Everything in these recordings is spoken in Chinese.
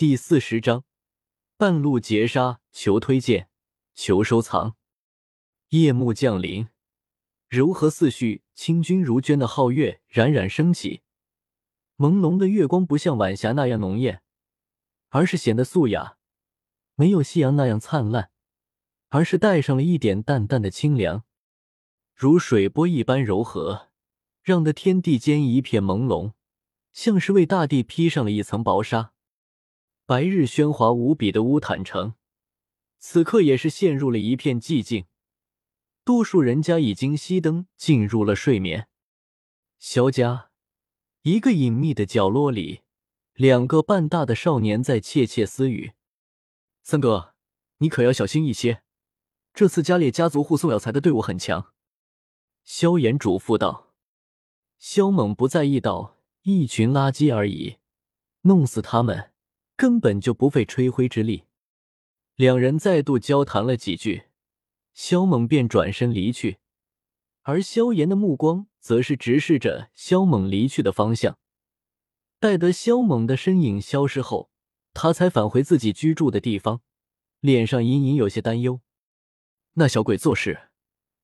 第四十章，半路截杀，求推荐，求收藏。夜幕降临，柔和似絮、清君如娟的皓月冉冉升起。朦胧的月光不像晚霞那样浓艳，而是显得素雅，没有夕阳那样灿烂，而是带上了一点淡淡的清凉，如水波一般柔和，让得天地间一片朦胧，像是为大地披上了一层薄纱。白日喧哗无比的乌坦城，此刻也是陷入了一片寂静。多数人家已经熄灯，进入了睡眠。萧家一个隐秘的角落里，两个半大的少年在窃窃私语：“三哥，你可要小心一些，这次家烈家族护送药材的队伍很强。”萧炎嘱咐道。萧猛不在意道：“一群垃圾而已，弄死他们。”根本就不费吹灰之力。两人再度交谈了几句，萧猛便转身离去，而萧炎的目光则是直视着萧猛离去的方向。待得萧猛的身影消失后，他才返回自己居住的地方，脸上隐隐有些担忧。那小鬼做事，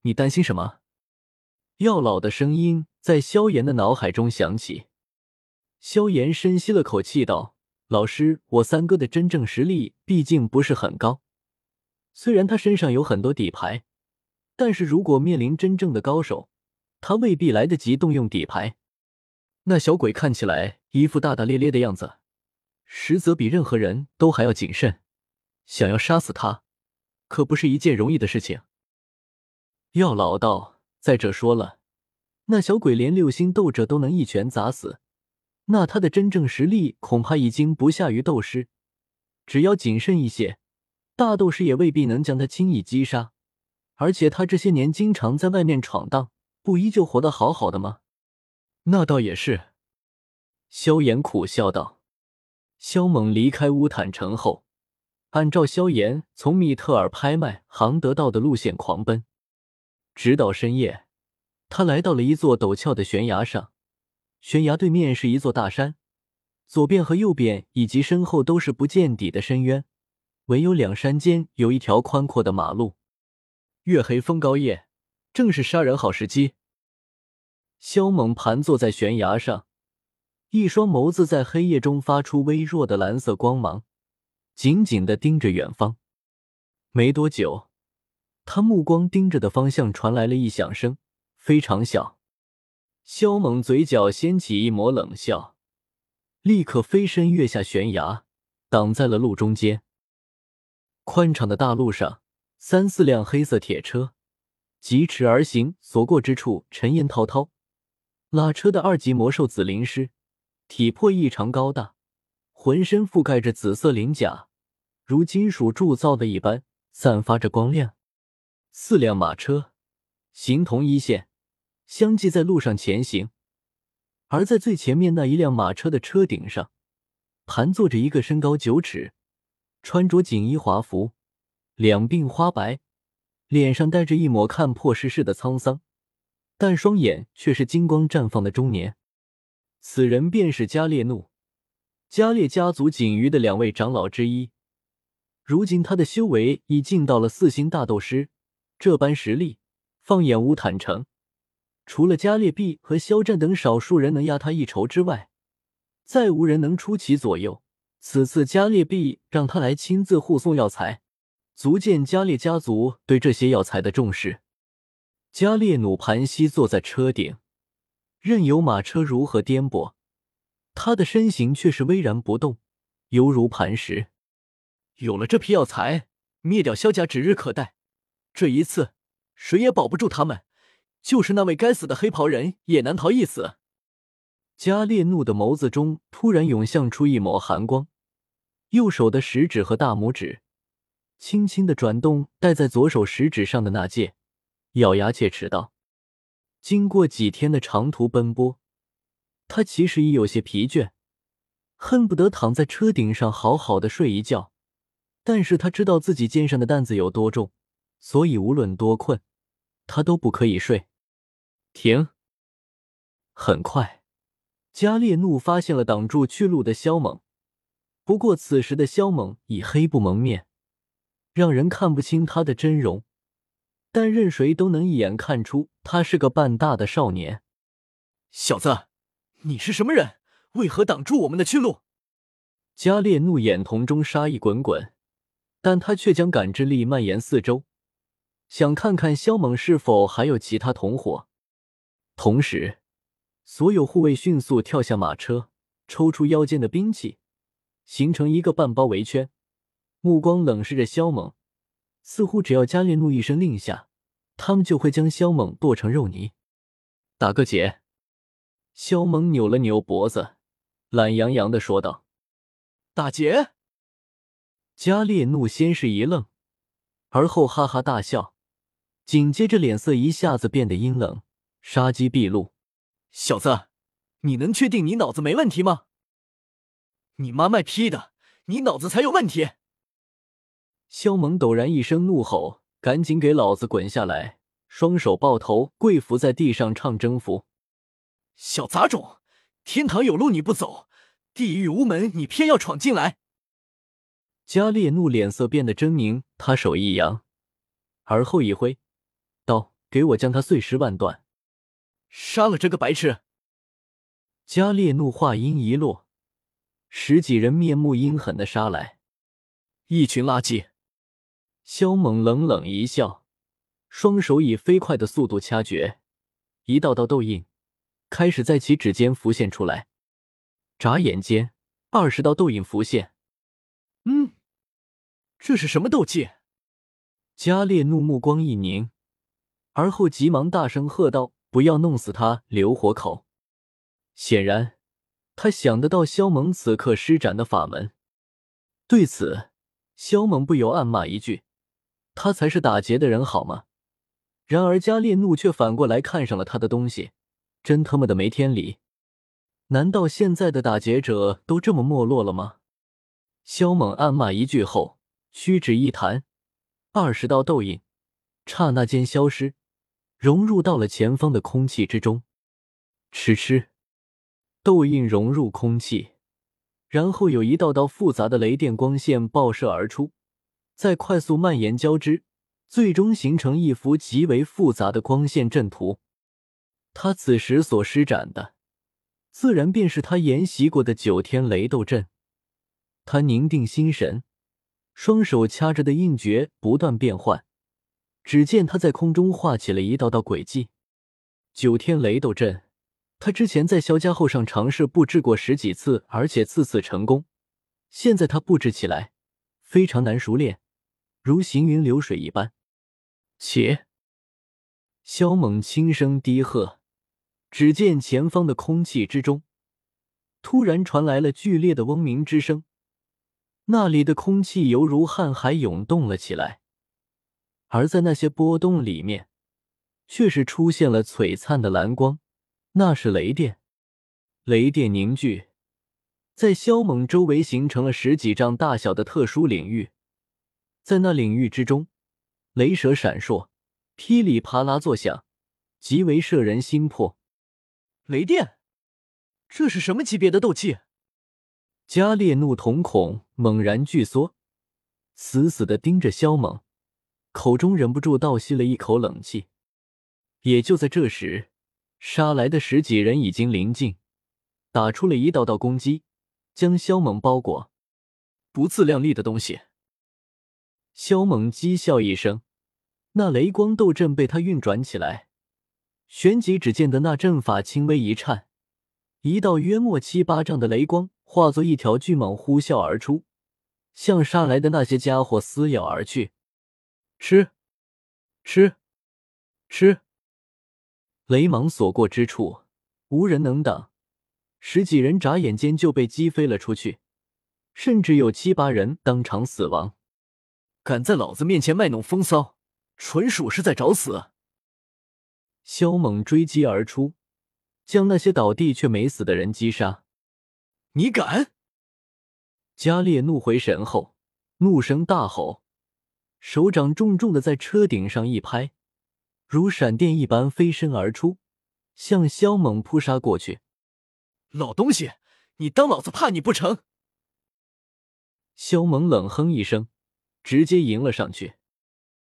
你担心什么？药老的声音在萧炎的脑海中响起。萧炎深吸了口气，道。老师，我三哥的真正实力毕竟不是很高，虽然他身上有很多底牌，但是如果面临真正的高手，他未必来得及动用底牌。那小鬼看起来一副大大咧咧的样子，实则比任何人都还要谨慎，想要杀死他，可不是一件容易的事情。要老道再者说了，那小鬼连六星斗者都能一拳砸死。那他的真正实力恐怕已经不下于斗师，只要谨慎一些，大斗师也未必能将他轻易击杀。而且他这些年经常在外面闯荡，不依旧活得好好的吗？那倒也是。萧炎苦笑道。萧猛离开乌坦城后，按照萧炎从密特尔拍卖行得到的路线狂奔，直到深夜，他来到了一座陡峭的悬崖上。悬崖对面是一座大山，左边和右边以及身后都是不见底的深渊，唯有两山间有一条宽阔的马路。月黑风高夜，正是杀人好时机。萧猛盘坐在悬崖上，一双眸子在黑夜中发出微弱的蓝色光芒，紧紧的盯着远方。没多久，他目光盯着的方向传来了异响声，非常小。萧猛嘴角掀起一抹冷笑，立刻飞身跃下悬崖，挡在了路中间。宽敞的大路上，三四辆黑色铁车疾驰而行，所过之处尘烟滔滔。拉车的二级魔兽紫灵师，体魄异常高大，浑身覆盖着紫色鳞甲，如金属铸造的一般，散发着光亮。四辆马车形同一线。相继在路上前行，而在最前面那一辆马车的车顶上，盘坐着一个身高九尺、穿着锦衣华服、两鬓花白、脸上带着一抹看破世事的沧桑，但双眼却是金光绽放的中年。此人便是加列怒，加列家族仅余的两位长老之一。如今他的修为已进到了四星大斗师，这般实力，放眼乌坦城。除了加列毕和肖战等少数人能压他一筹之外，再无人能出其左右。此次加列毕让他来亲自护送药材，足见加列家族对这些药材的重视。加列努盘膝坐在车顶，任由马车如何颠簸，他的身形却是巍然不动，犹如磐石。有了这批药材，灭掉萧家指日可待。这一次，谁也保不住他们。就是那位该死的黑袍人也难逃一死。加列怒的眸子中突然涌现出一抹寒光，右手的食指和大拇指轻轻的转动戴在左手食指上的那戒，咬牙切齿道：“经过几天的长途奔波，他其实已有些疲倦，恨不得躺在车顶上好好的睡一觉。但是他知道自己肩上的担子有多重，所以无论多困，他都不可以睡。”停！很快，加列怒发现了挡住去路的萧猛，不过此时的萧猛已黑不蒙面，让人看不清他的真容，但任谁都能一眼看出他是个半大的少年。小子，你是什么人？为何挡住我们的去路？加列怒眼瞳中杀意滚滚，但他却将感知力蔓延四周，想看看萧猛是否还有其他同伙。同时，所有护卫迅速跳下马车，抽出腰间的兵器，形成一个半包围圈，目光冷视着萧猛，似乎只要加列怒一声令下，他们就会将萧猛剁成肉泥。打个结。萧猛扭了扭脖子，懒洋洋的说道。打劫！加列怒先是一愣，而后哈哈大笑，紧接着脸色一下子变得阴冷，杀机毕露。小子，你能确定你脑子没问题吗？你妈卖批的，你脑子才有问题！萧猛陡然一声怒吼：“赶紧给老子滚下来！”双手抱头，跪伏在地上唱征服。小杂种，天堂有路你不走。地狱无门，你偏要闯进来！加烈怒脸色变得狰狞，他手一扬，而后一挥，道：“给我将他碎尸万段，杀了这个白痴！”加列怒话音一落，十几人面目阴狠的杀来，一群垃圾！萧猛冷冷一笑，双手以飞快的速度掐诀，一道道痘印开始在其指尖浮现出来。眨眼间，二十道斗印浮现。嗯，这是什么斗技？加列怒目光一凝，而后急忙大声喝道：“不要弄死他，留活口！”显然，他想得到萧猛此刻施展的法门。对此，萧猛不由暗骂一句：“他才是打劫的人，好吗？”然而，加列怒却反过来看上了他的东西，真他妈的没天理！难道现在的打劫者都这么没落了吗？萧猛暗骂一句后，屈指一弹，二十道斗印刹那间消失，融入到了前方的空气之中。嗤嗤，斗印融入空气，然后有一道道复杂的雷电光线爆射而出，再快速蔓延交织，最终形成一幅极为复杂的光线阵图。他此时所施展的。自然便是他研习过的九天雷斗阵。他凝定心神，双手掐着的印诀不断变换。只见他在空中画起了一道道轨迹。九天雷斗阵，他之前在萧家后上尝试布置过十几次，而且次次成功。现在他布置起来非常难熟练，如行云流水一般。且，萧猛轻声低喝。只见前方的空气之中，突然传来了剧烈的嗡鸣之声，那里的空气犹如瀚海涌动了起来，而在那些波动里面，却是出现了璀璨的蓝光，那是雷电。雷电凝聚，在萧猛周围形成了十几丈大小的特殊领域，在那领域之中，雷蛇闪烁，噼里啪啦作响，极为摄人心魄。雷电，这是什么级别的斗气？加烈怒瞳孔猛然聚缩，死死的盯着萧猛，口中忍不住倒吸了一口冷气。也就在这时，杀来的十几人已经临近，打出了一道道攻击，将萧猛包裹。不自量力的东西！萧猛讥笑一声，那雷光斗阵被他运转起来。旋即，只见得那阵法轻微一颤，一道约莫七八丈的雷光化作一条巨蟒呼啸而出，向杀来的那些家伙撕咬而去。吃，吃，吃！雷芒所过之处，无人能挡，十几人眨眼间就被击飞了出去，甚至有七八人当场死亡。敢在老子面前卖弄风骚，纯属是在找死！萧猛追击而出，将那些倒地却没死的人击杀。你敢！加列怒回神后，怒声大吼，手掌重重的在车顶上一拍，如闪电一般飞身而出，向萧猛扑杀过去。老东西，你当老子怕你不成？萧猛冷哼一声，直接迎了上去。